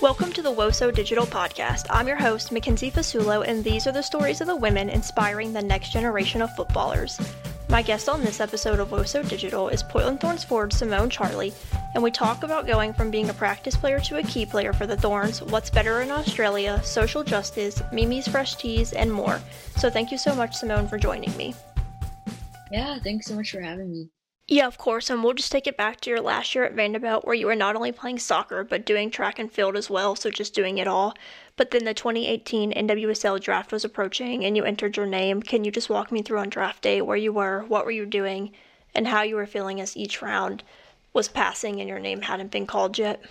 Welcome to the WOSO Digital Podcast. I'm your host, Mackenzie Fasulo, and these are the stories of the women inspiring the next generation of footballers. My guest on this episode of WOSO Digital is Portland Thorns forward Simone Charley, and we talk about going from being a practice player to a key player for the Thorns, what's better in Australia, social justice, Mimi's Fresh Tees, and more. So thank you so much, Simone, for joining me. Yeah, thanks so much for having me. Yeah, of course, and we'll just take it back to your last year at Vanderbilt where you were not only playing soccer but doing track and field as well, so just doing it all. But then the 2018 NWSL draft was approaching and you entered your name. Can you just walk me through on draft day where you were, what were you doing, and how you were feeling as each round was passing and your name hadn't been called yet?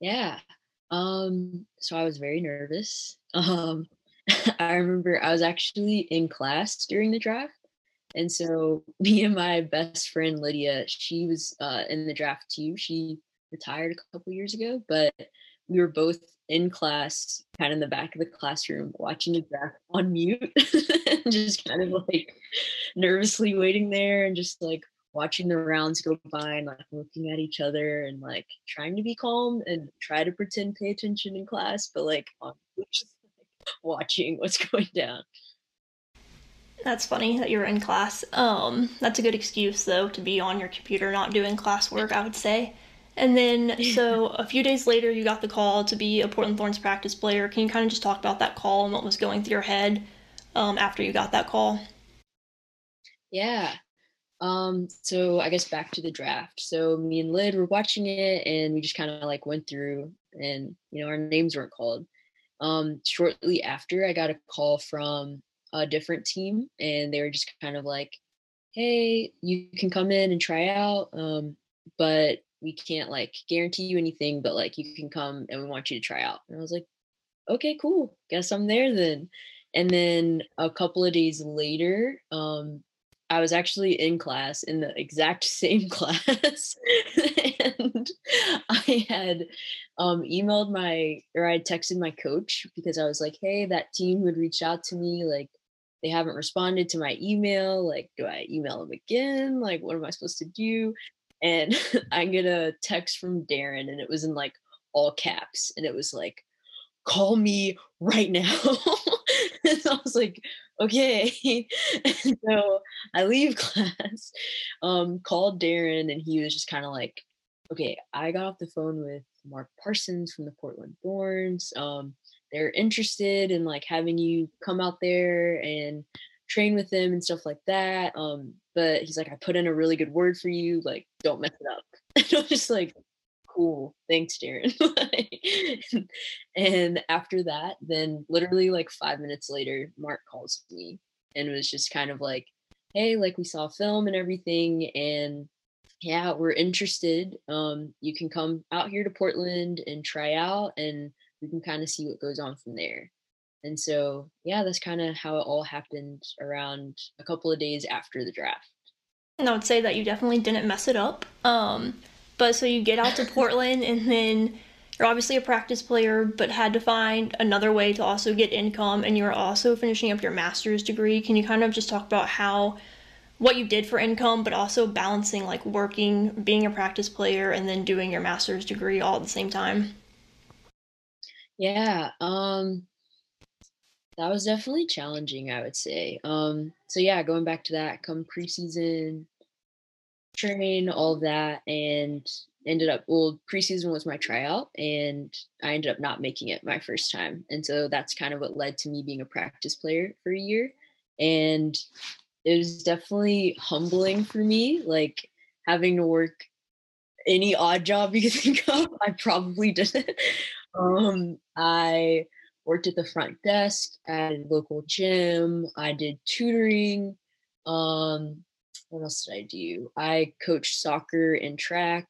Yeah. Um so I was very nervous. Um I remember I was actually in class during the draft and so me and my best friend Lydia, she was uh, in the draft too. She retired a couple years ago, but we were both in class, kind of in the back of the classroom, watching the draft on mute, and just kind of like nervously waiting there and just like watching the rounds go by and like looking at each other and like trying to be calm and try to pretend pay attention in class, but like just like, watching what's going down. That's funny that you're in class. Um, that's a good excuse though to be on your computer not doing classwork, I would say. And then so a few days later you got the call to be a Portland Thorns practice player. Can you kind of just talk about that call and what was going through your head um, after you got that call? Yeah. Um, so I guess back to the draft. So me and Lid were watching it and we just kind of like went through and you know our names weren't called. Um, shortly after I got a call from a different team and they were just kind of like hey you can come in and try out um, but we can't like guarantee you anything but like you can come and we want you to try out and i was like okay cool guess i'm there then and then a couple of days later um, I was actually in class in the exact same class. and I had um, emailed my, or I had texted my coach because I was like, hey, that team would reach out to me. Like, they haven't responded to my email. Like, do I email them again? Like, what am I supposed to do? And I get a text from Darren, and it was in like all caps, and it was like, call me right now. and I was like, okay. And so I leave class, um, called Darren, and he was just kind of like, okay, I got off the phone with Mark Parsons from the Portland Thorns. Um, they're interested in like having you come out there and train with them and stuff like that. Um, but he's like, I put in a really good word for you. Like, don't mess it up. And I'm just like, cool, thanks, Darren. and after that, then literally like five minutes later, Mark calls me and was just kind of like, hey, like we saw film and everything, and yeah, we're interested. Um, you can come out here to Portland and try out and we can kind of see what goes on from there. And so, yeah, that's kind of how it all happened around a couple of days after the draft. And I would say that you definitely didn't mess it up. Um, but so you get out to Portland, and then you're obviously a practice player, but had to find another way to also get income, and you're also finishing up your master's degree. Can you kind of just talk about how what you did for income, but also balancing like working, being a practice player, and then doing your master's degree all at the same time? Yeah, um that was definitely challenging, I would say. Um so yeah, going back to that, come preseason, train, all of that, and ended up well, preseason was my tryout and I ended up not making it my first time. And so that's kind of what led to me being a practice player for a year. And it was definitely humbling for me, like having to work any odd job you could think of. I probably didn't. Um, I worked at the front desk at a local gym. I did tutoring. Um, what else did I do? I coached soccer and track.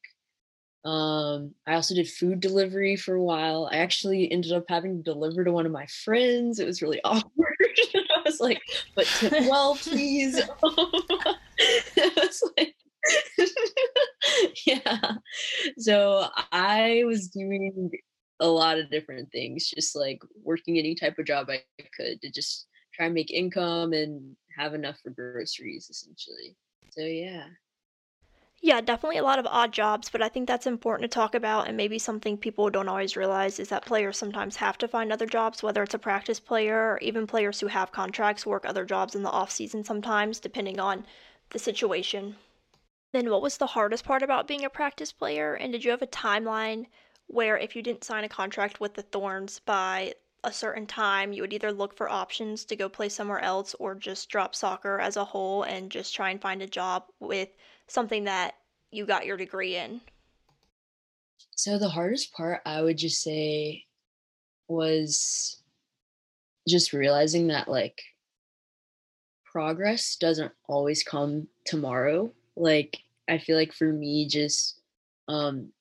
Um, I also did food delivery for a while. I actually ended up having to deliver to one of my friends. It was really awkward. I was like, but tip well, please. it was like, yeah. So I was doing a lot of different things, just like working any type of job I could to just try and make income and have enough for groceries essentially. So yeah. Yeah, definitely a lot of odd jobs, but I think that's important to talk about. And maybe something people don't always realize is that players sometimes have to find other jobs, whether it's a practice player or even players who have contracts work other jobs in the off season sometimes, depending on the situation. Then, what was the hardest part about being a practice player? And did you have a timeline where if you didn't sign a contract with the Thorns by a certain time, you would either look for options to go play somewhere else or just drop soccer as a whole and just try and find a job with something that you got your degree in? So the hardest part I would just say was just realizing that like progress doesn't always come tomorrow. Like I feel like for me just um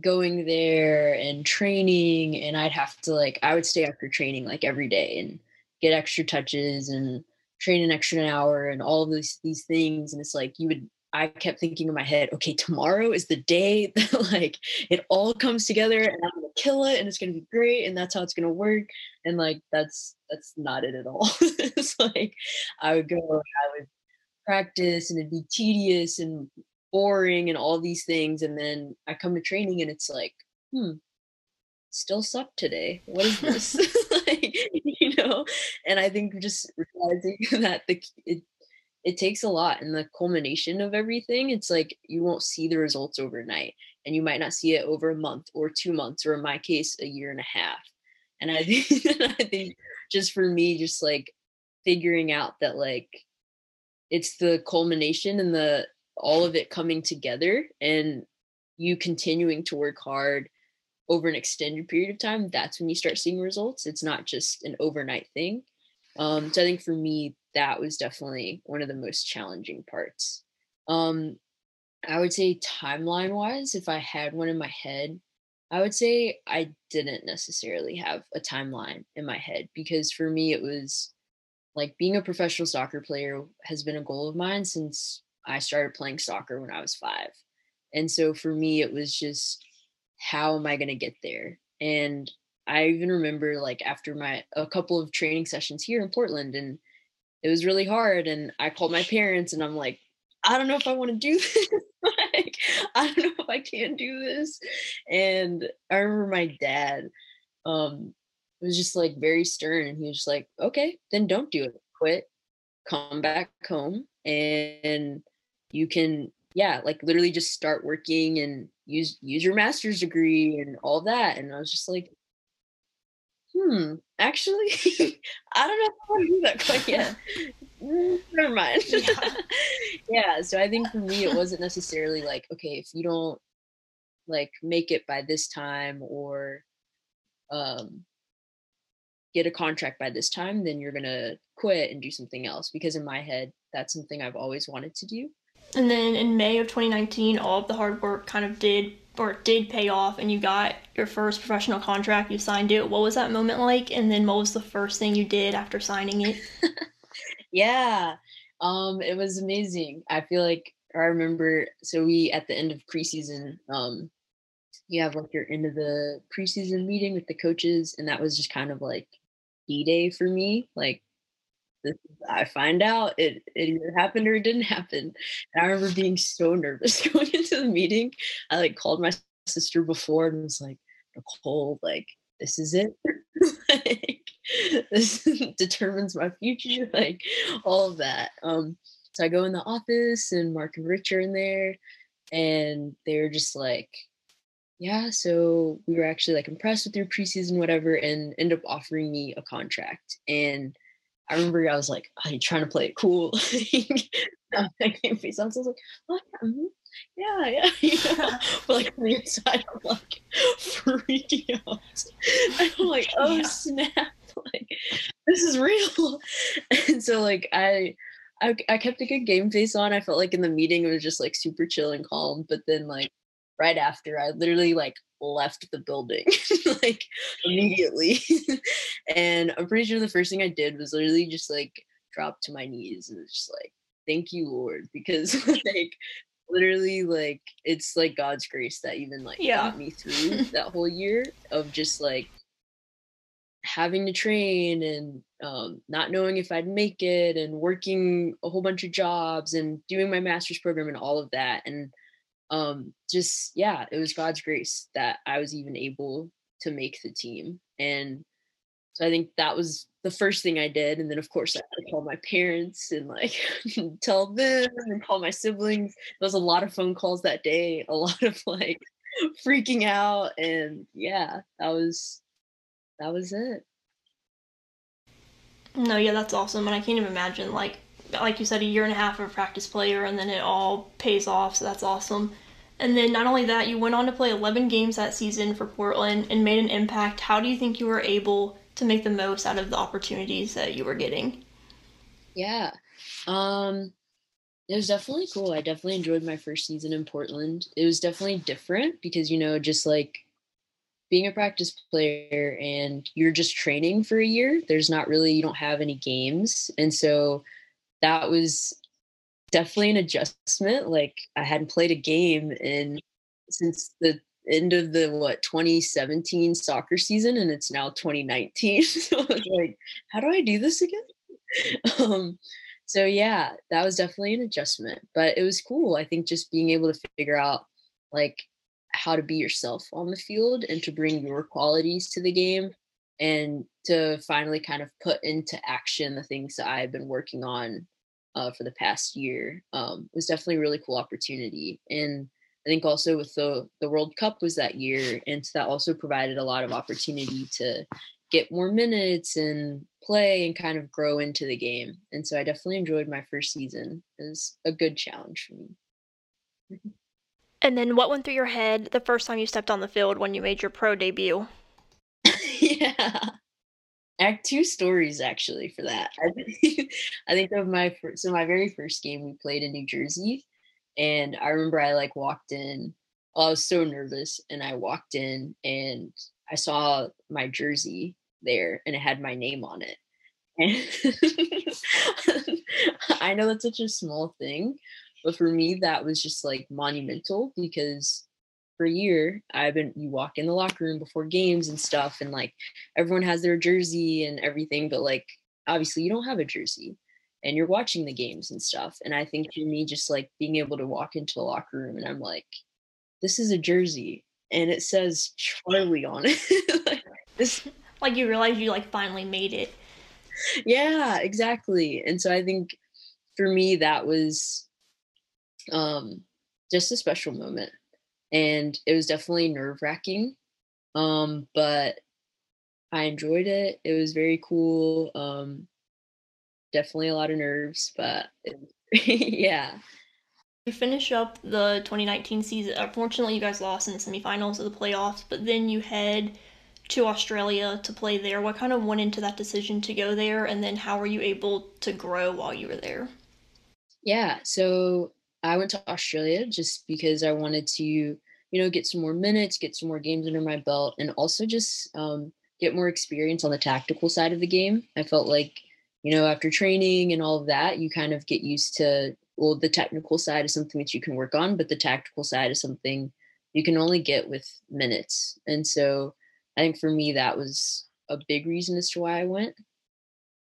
going there and training and I'd have to like I would stay after training like every day and get extra touches and train an extra hour and all of these these things and it's like you would I kept thinking in my head, okay, tomorrow is the day that like it all comes together and I'm gonna kill it and it's gonna be great and that's how it's gonna work. And like that's that's not it at all. it's like I would go, I would practice and it'd be tedious and boring and all these things. And then I come to training and it's like, hmm, still suck today. What is this? like, you know, and I think just realizing that the it, it takes a lot and the culmination of everything it's like you won't see the results overnight and you might not see it over a month or two months or in my case a year and a half and i think i think just for me just like figuring out that like it's the culmination and the all of it coming together and you continuing to work hard over an extended period of time that's when you start seeing results it's not just an overnight thing um so i think for me that was definitely one of the most challenging parts. Um, I would say timeline wise, if I had one in my head, I would say I didn't necessarily have a timeline in my head because for me, it was like being a professional soccer player has been a goal of mine since I started playing soccer when I was five. And so for me, it was just how am I going to get there? And I even remember like after my a couple of training sessions here in Portland and it was really hard. And I called my parents and I'm like, I don't know if I want to do this. like, I don't know if I can do this. And I remember my dad um was just like very stern and he was just like, okay, then don't do it. Quit, come back home and you can yeah, like literally just start working and use use your master's degree and all that. And I was just like, hmm, actually, I don't know if I want to do that quite yet. Mm, never mind. Yeah. yeah. So I think for me, it wasn't necessarily like, okay, if you don't like make it by this time or um, get a contract by this time, then you're going to quit and do something else. Because in my head, that's something I've always wanted to do. And then in May of 2019, all of the hard work kind of did or did pay off and you got your first professional contract, you signed it. What was that moment like? And then what was the first thing you did after signing it? yeah. Um, it was amazing. I feel like I remember so we at the end of preseason, um, you have like your end of the preseason meeting with the coaches, and that was just kind of like D Day for me. Like I find out it, it either happened or it didn't happen. And I remember being so nervous going into the meeting. I like called my sister before and was like, Nicole, like, this is it. like, this determines my future, like all of that. Um, so I go in the office and Mark and Rich are in there and they're just like, yeah, so we were actually like impressed with your preseason, whatever, and end up offering me a contract. And I remember I was like, I'm trying to play it cool. I came face I was like, oh, yeah, mm-hmm. yeah, yeah, you know? but like on the inside, I'm like freaking out. I'm like, oh yeah. snap, like this is real. And so like I, I, I kept a good game face on. I felt like in the meeting it was just like super chill and calm. But then like right after, I literally like left the building like immediately. and I'm pretty sure the first thing I did was literally just like drop to my knees and just like, thank you, Lord, because like literally like it's like God's grace that even like yeah. got me through that whole year of just like having to train and um, not knowing if I'd make it and working a whole bunch of jobs and doing my master's program and all of that. And um, just, yeah, it was God's grace that I was even able to make the team. And so I think that was the first thing I did. And then, of course, I called my parents and like tell them and call my siblings. There was a lot of phone calls that day, a lot of like freaking out. And yeah, that was that was it. No, yeah, that's awesome. And I can't even imagine, like, like you said, a year and a half of practice player, and then it all pays off. So that's awesome. And then not only that, you went on to play 11 games that season for Portland and made an impact. How do you think you were able to make the most out of the opportunities that you were getting? Yeah. Um it was definitely cool. I definitely enjoyed my first season in Portland. It was definitely different because you know, just like being a practice player and you're just training for a year, there's not really, you don't have any games. And so that was definitely an adjustment. Like I hadn't played a game in since the end of the what 2017 soccer season and it's now 2019 so I was like how do i do this again um so yeah that was definitely an adjustment but it was cool i think just being able to figure out like how to be yourself on the field and to bring your qualities to the game and to finally kind of put into action the things that I've been working on uh, for the past year um, was definitely a really cool opportunity. And I think also with the the World Cup was that year, and so that also provided a lot of opportunity to get more minutes and play and kind of grow into the game. And so I definitely enjoyed my first season. It was a good challenge for me. And then what went through your head the first time you stepped on the field when you made your pro debut? yeah. I have two stories actually for that. I think, of my so my very first game we played in New Jersey, and I remember I like walked in. Well, I was so nervous, and I walked in and I saw my jersey there, and it had my name on it. And I know that's such a small thing, but for me, that was just like monumental because for a year, I've been, you walk in the locker room before games and stuff, and like everyone has their jersey and everything, but like obviously you don't have a jersey and you're watching the games and stuff. And I think for me, just like being able to walk into the locker room and I'm like, this is a jersey and it says Charley on it. like, this, like you realize you like finally made it. Yeah, exactly. And so I think for me, that was um, just a special moment. And it was definitely nerve wracking. Um, but I enjoyed it. It was very cool. Um, definitely a lot of nerves, but it, yeah. You finish up the 2019 season. Unfortunately, you guys lost in the semifinals of the playoffs, but then you head to Australia to play there. What kind of went into that decision to go there, and then how were you able to grow while you were there? Yeah, so I went to Australia just because I wanted to, you know, get some more minutes, get some more games under my belt, and also just um, get more experience on the tactical side of the game. I felt like, you know, after training and all of that, you kind of get used to, well, the technical side is something that you can work on, but the tactical side is something you can only get with minutes. And so I think for me, that was a big reason as to why I went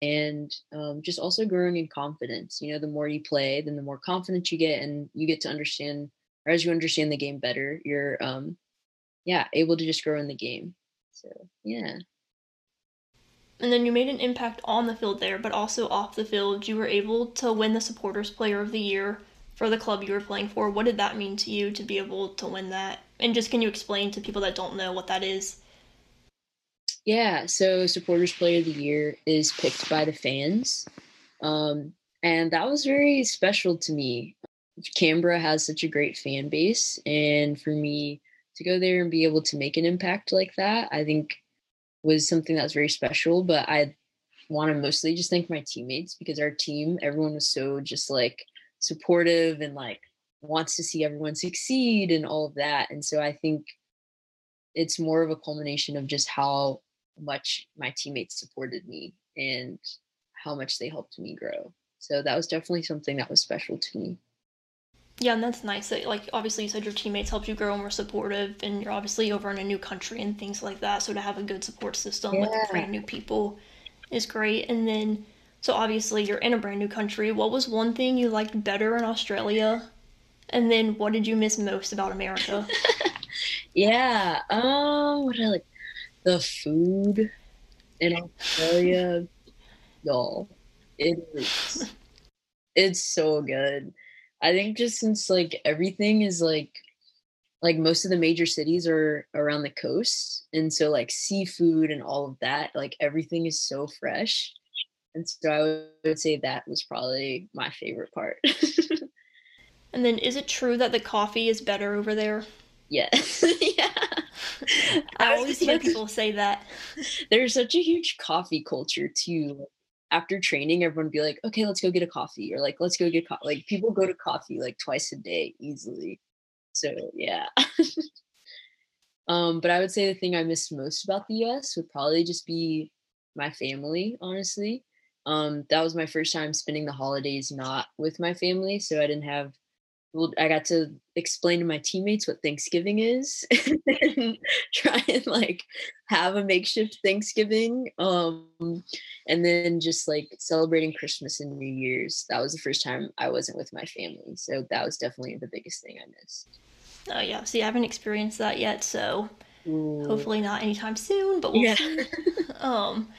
and um, just also growing in confidence. You know, the more you play, then the more confidence you get, and you get to understand, or as you understand the game better, you're, um, yeah, able to just grow in the game. So yeah. And then you made an impact on the field there, but also off the field. You were able to win the Supporters Player of the Year for the club you were playing for. What did that mean to you to be able to win that? And just can you explain to people that don't know what that is? Yeah, so supporters player of the year is picked by the fans. Um, and that was very special to me. Canberra has such a great fan base, and for me to go there and be able to make an impact like that, I think was something that was very special. But I want to mostly just thank my teammates because our team, everyone was so just like supportive and like wants to see everyone succeed and all of that. And so I think it's more of a culmination of just how much my teammates supported me and how much they helped me grow. So that was definitely something that was special to me. Yeah, and that's nice that like obviously you said your teammates helped you grow and were supportive and you're obviously over in a new country and things like that. So to have a good support system Yeah. with brand new people is great. And then so obviously you're in a brand new country. What was one thing you liked better in Australia? And then what did you miss most about America? Yeah. Um, what did I like? The food in Australia, y'all. It is. It's so good. I think just since like everything is like like most of the major cities are around the coast and so like seafood and all of that like everything is so fresh and so i would say that was probably my favorite part And then is it true that the coffee is better over there? yes I always hear people say that. there's such a huge coffee culture too. After training everyone be like okay let's go get a coffee or like let's go get coffee like people go to coffee like twice a day easily. So yeah. Um but i would say the thing i missed most about the us would probably just be my family honestly. Um that was my first time spending the holidays not with my family so i didn't have well, I got to explain to my teammates what Thanksgiving is and try and like have a makeshift Thanksgiving. Um, and then just like celebrating Christmas and New Year's. That was the first time I wasn't with my family. So that was definitely the biggest thing I missed. Oh yeah, see I haven't experienced that yet, so Ooh. hopefully not anytime soon, but we'll Yeah. see. Um,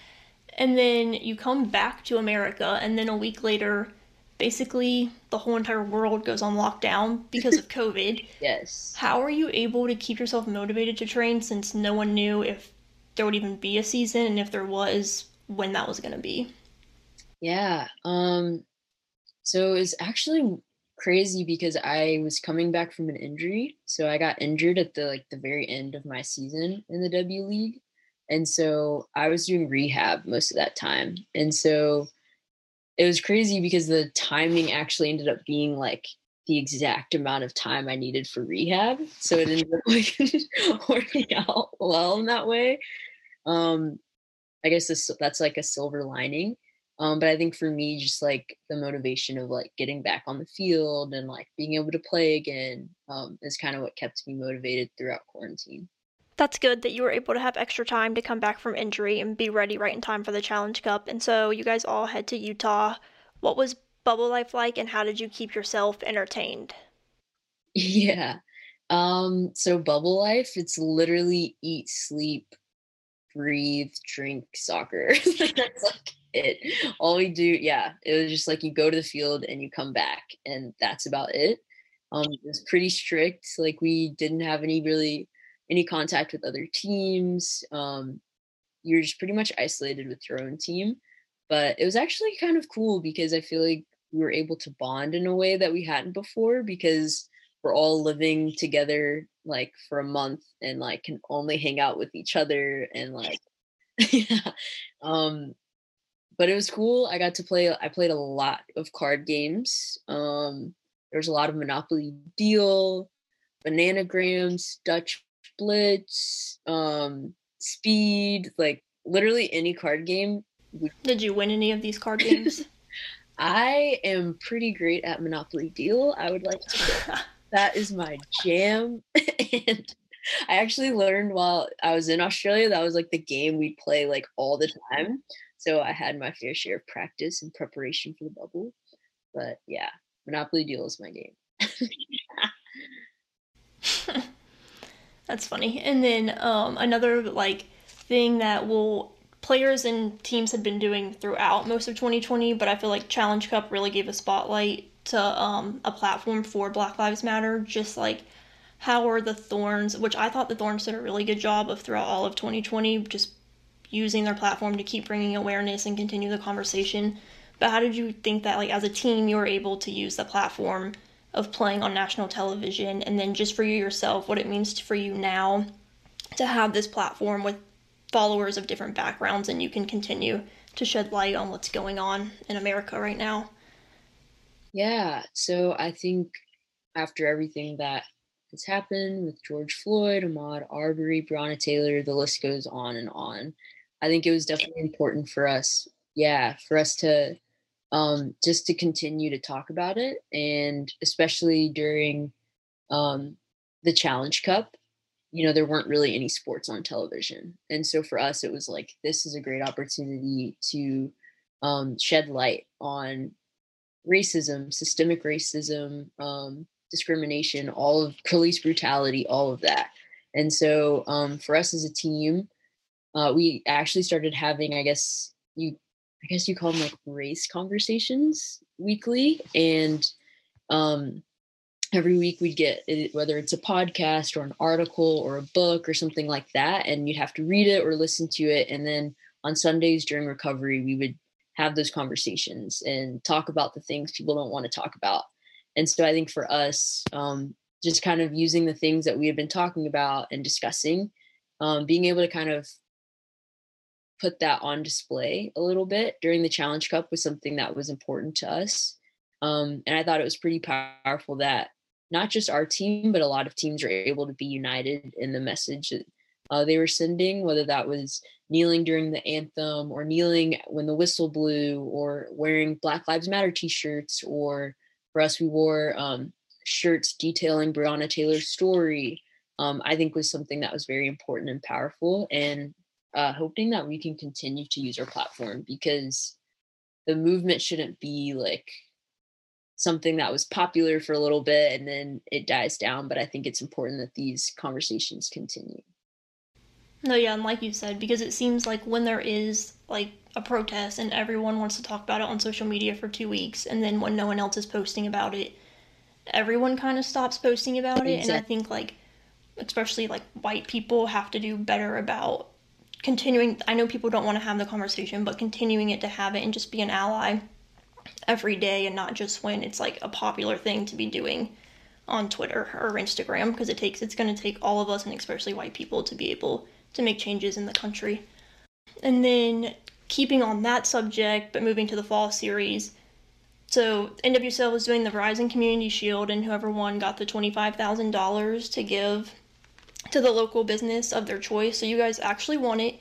and then you come back to America, and then a week later, basically the whole entire world goes on lockdown because of COVID. Yes. How are you able to keep yourself motivated to train since no one knew if there would even be a season, and if there was, when that was going to be? Yeah. Um so it's actually crazy because I was coming back from an injury. So I got injured at the like the very end of my season in the W League. And so I was doing rehab most of that time. And so it was crazy because the timing actually ended up being like the exact amount of time I needed for rehab. So it ended up like working out well in that way. Um I guess this, that's like a silver lining. Um, but I think for me, just like the motivation of like getting back on the field and like being able to play again um, is kind of what kept me motivated throughout quarantine. That's good that you were able to have extra time to come back from injury and be ready right in time for the Challenge Cup. And so you guys all head to Utah. What was bubble life like, and how did you keep yourself entertained? Yeah. Um, so bubble life, it's literally eat, sleep, breathe, drink, soccer. That's like it. All we do, yeah, it was just like you go to the field and you come back, and that's about it. Um, it was pretty strict. Like we didn't have any really any contact with other teams. Um, you're just pretty much isolated with your own team. But it was actually kind of cool because I feel like we were able to bond in a way that we hadn't before because we're all living together like for a month and like can only hang out with each other and like yeah um but it was cool i got to play i played a lot of card games um there was a lot of monopoly deal bananagrams dutch blitz um speed like literally any card game Did you win any of these card games? i am pretty great at monopoly deal. I would like to that is my jam. And i actually learned while i was in australia that was like the game we'd play like all the time. So i had my fair share of practice and preparation for the bubble. But yeah monopoly deal is my game That's funny. And then um, another like thing that will players and teams had been doing throughout most of 2020, but I feel like Challenge Cup really gave a spotlight to um, a platform for Black Lives Matter. Just like how are the Thorns, which I thought the Thorns did a really good job of throughout all of 2020, just using their platform to keep bringing awareness and continue the conversation. But how did you think that like as a team you were able to use the platform of playing on national television and then just for you yourself what it means for you now to have this platform with followers of different backgrounds and you can continue to shed light on what's going on in America right now. yeah so i think after everything that has happened with george floyd ahmaud arbery breonna taylor the list goes on and on i think it was definitely important for us yeah for us to um, just to continue to talk about it. And especially during um, the Challenge Cup, you know, there weren't really any sports on television. And so for us, it was like, this is a great opportunity to um, shed light on racism, systemic racism, um, discrimination, all of police brutality, all of that. And so um, for us as a team, uh, we actually started having, I guess you, I guess you call them like race conversations weekly, and um, every week we'd get it, whether it's a podcast or an article or a book or something like that, and you'd have to read it or listen to it, and then on Sundays during recovery, we would have those conversations and talk about the things people don't want to talk about. And so I think for us, um, just kind of using the things that we have been talking about and discussing, um, being able to kind of put that on display a little bit during the Challenge Cup was something that was important to us. Um, and I thought it was pretty powerful that not just our team, but a lot of teams were able to be united in the message that uh, they were sending, whether that was kneeling during the anthem or kneeling when the whistle blew or wearing Black Lives Matter t shirts. Or for us, we wore um, shirts detailing Breonna Taylor's story. Um, I think was something that was very important and powerful. And uh, hoping that we can continue to use our platform because the movement shouldn't be like something that was popular for a little bit and then it dies down. But I think it's important that these conversations continue. No, yeah, and like you said, because it seems like when there is like a protest and everyone wants to talk about it on social media for two weeks, and then when no one else is posting about it, everyone kind of stops posting about it. Exactly. And I think like, especially like white people have to do better about continuing. I know people don't want to have the conversation, but continuing it to have it and just be an ally every day and not just when it's like a popular thing to be doing on Twitter or Instagram because it takes it's going to take all of us and especially white people to be able to make changes in the country. And then keeping on that subject, but moving to the fall series. So NWSL was doing the Verizon Community Shield, and whoever won got the $25,000 to give to the local business of their choice. So you guys actually won it,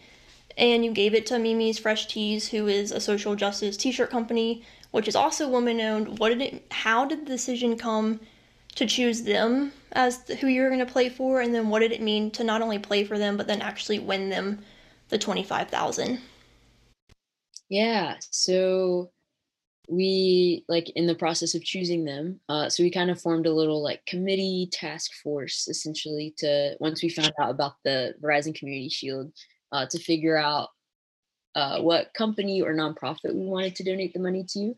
and you gave it to Mimi's Fresh Tees, who is a social justice T-shirt company, which is also woman owned. What did it? How did the decision come to choose them as who you're going to play for and then what did it mean to not only play for them but then actually win them the 25,000 yeah so we like in the process of choosing them uh, so we kind of formed a little like committee task force essentially to once we found out about the verizon community shield uh, to figure out uh, what company or nonprofit we wanted to donate the money to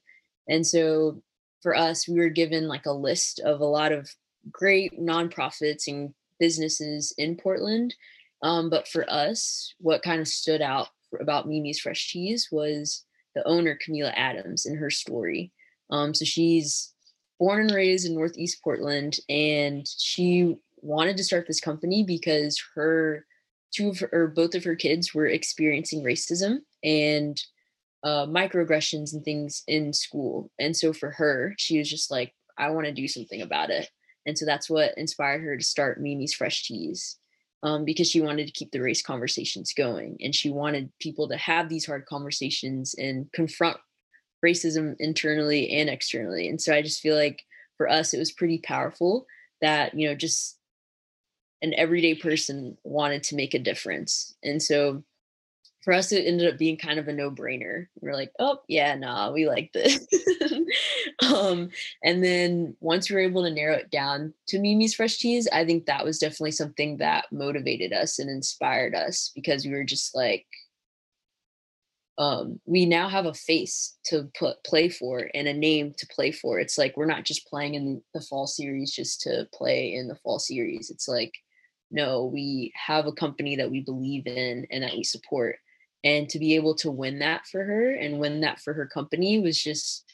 and so for us, we were given like a list of a lot of great nonprofits and businesses in Portland. Um, but for us, what kind of stood out about Mimi's Fresh Tees was the owner, Camila Adams, and her story. Um, so she's born and raised in Northeast Portland, and she wanted to start this company because her two of her, or both of her kids were experiencing racism and uh, microaggressions and things in school. And so for her, she was just like, I want to do something about it. And so that's what inspired her to start Mimi's Fresh Tees um, because she wanted to keep the race conversations going. And she wanted people to have these hard conversations and confront racism internally and externally. And so I just feel like for us, it was pretty powerful that, you know, just an everyday person wanted to make a difference. And so for us it ended up being kind of a no-brainer. We are like oh yeah nah we like this. Um, and then once we were able to narrow it down to Mimi's Fresh Tees i think that was definitely something that motivated us and inspired us because we were just like um, we now have a face to put play for and a name to play for. It's like we're not just playing in the fall series just to play in the fall series. It's like no we have a company that we believe in and that we support and to be able to win that for her and win that for her company was just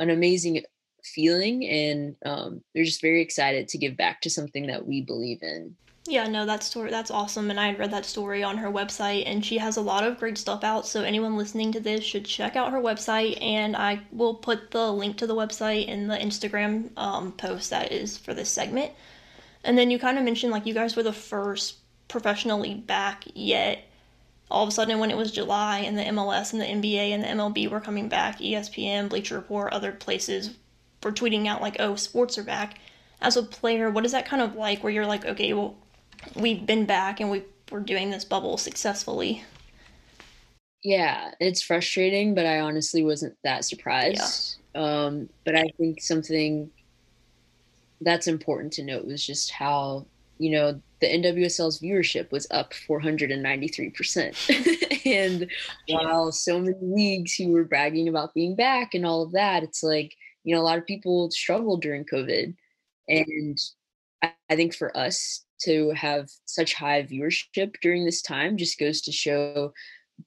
an amazing feeling and um, they're just very excited to give back to something that we believe in. Yeah no that story that's awesome and i had read that story on her website and she has a lot of great stuff out so anyone listening to this should check out her website and i will put the link to the website in the instagram um, post that is for this segment. And then you kind of mentioned like you guys were the first professionally back yet all of a sudden when it was July and the MLS and the NBA and the MLB were coming back, ESPN, Bleacher Report, other places were tweeting out like, "Oh, sports are back." As a player, what is that kind of like where you're like, "Okay, well, we've been back and we we're doing this bubble successfully." Yeah, it's frustrating, but I honestly wasn't that surprised. Yeah. Um, but I think something that's important to note was just how, you know, the NWSL's viewership was up 493%. and while so many leagues who were bragging about being back and all of that, it's like, you know, a lot of people struggled during COVID. And I, think for us to have such high viewership during this time just goes to show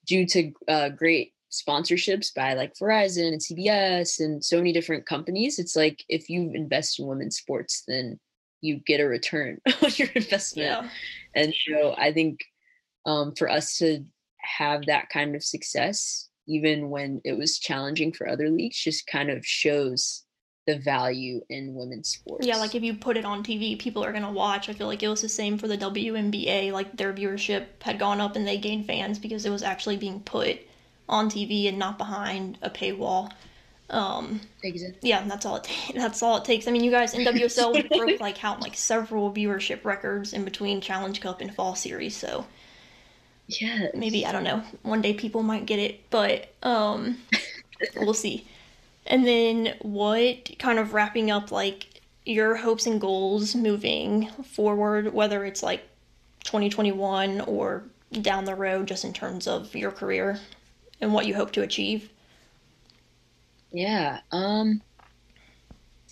due to uh, great sponsorships by like Verizon and CBS and so many different companies, it's like if you invest in women's sports, then you get a return on your investment. Yeah. And so I think um, for us to have that kind of success, even when it was challenging for other leagues, just kind of shows the value in women's sports. Yeah, like if you put it on TV, people are gonna watch. I feel like it was the same for the WNBA. Like their viewership had gone up and they gained fans because it was actually being put on TV and not behind a paywall. Um. Yeah, that's all it. That's all it takes. I mean, you guys NWSL broke like how like several viewership records in between Challenge Cup and Fall Series. So yeah, maybe I don't know. One day people might get it, but um, we'll see. And then what kind of wrapping up like your hopes and goals moving forward, whether it's like 2021 or down the road, just in terms of your career and what you hope to achieve? Yeah. Um.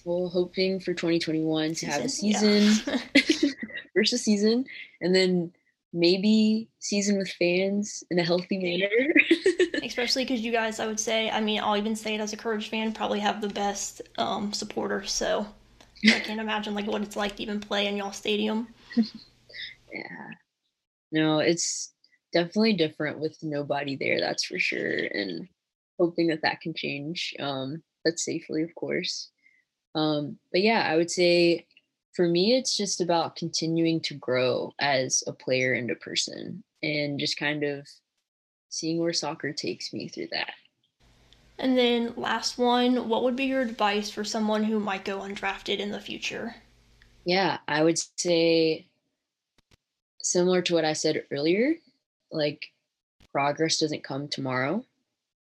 Well, hoping for 2021 to have a season, yeah. first a season, and then maybe season with fans in a healthy manner. Especially because you guys, I would say, I mean, I'll even say it as a Courage fan, probably have the best um, supporters. So I can't imagine like what it's like to even play in y'all stadium. yeah. No, it's definitely different with nobody there. That's for sure. And hoping that that can change, um, but safely, of course. Um, but yeah, I would say for me, it's just about continuing to grow as a player and a person and just kind of seeing where soccer takes me through that. And then, last one, what would be your advice for someone who might go undrafted in the future? Yeah, I would say similar to what I said earlier, like progress doesn't come tomorrow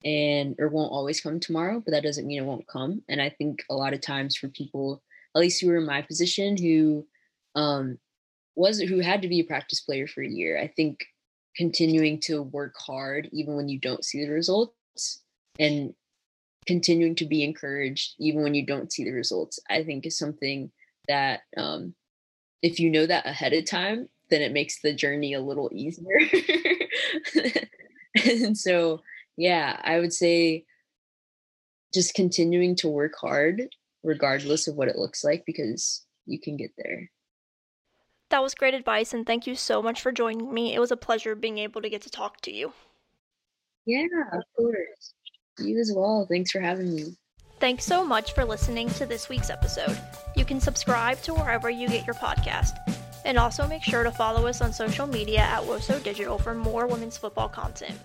and or won't always come tomorrow, but that doesn't mean it won't come. And I think a lot of times for people at least who were in my position who um, was who had to be a practice player for a year. I think continuing to work hard even when you don't see the results and continuing to be encouraged even when you don't see the results i think is something that um, if you know that ahead of time then it makes the journey a little easier and so yeah i would say just continuing to work hard regardless of what it looks like because you can get there. That was great advice, and thank you so much for joining me. It was a pleasure being able to get to talk to you. Yeah, of course. You as well. Thanks for having me. Thanks so much for listening to this week's episode. You can subscribe to wherever you get your podcast. And also make sure to follow us on social media at WOSO Digital for more women's football content.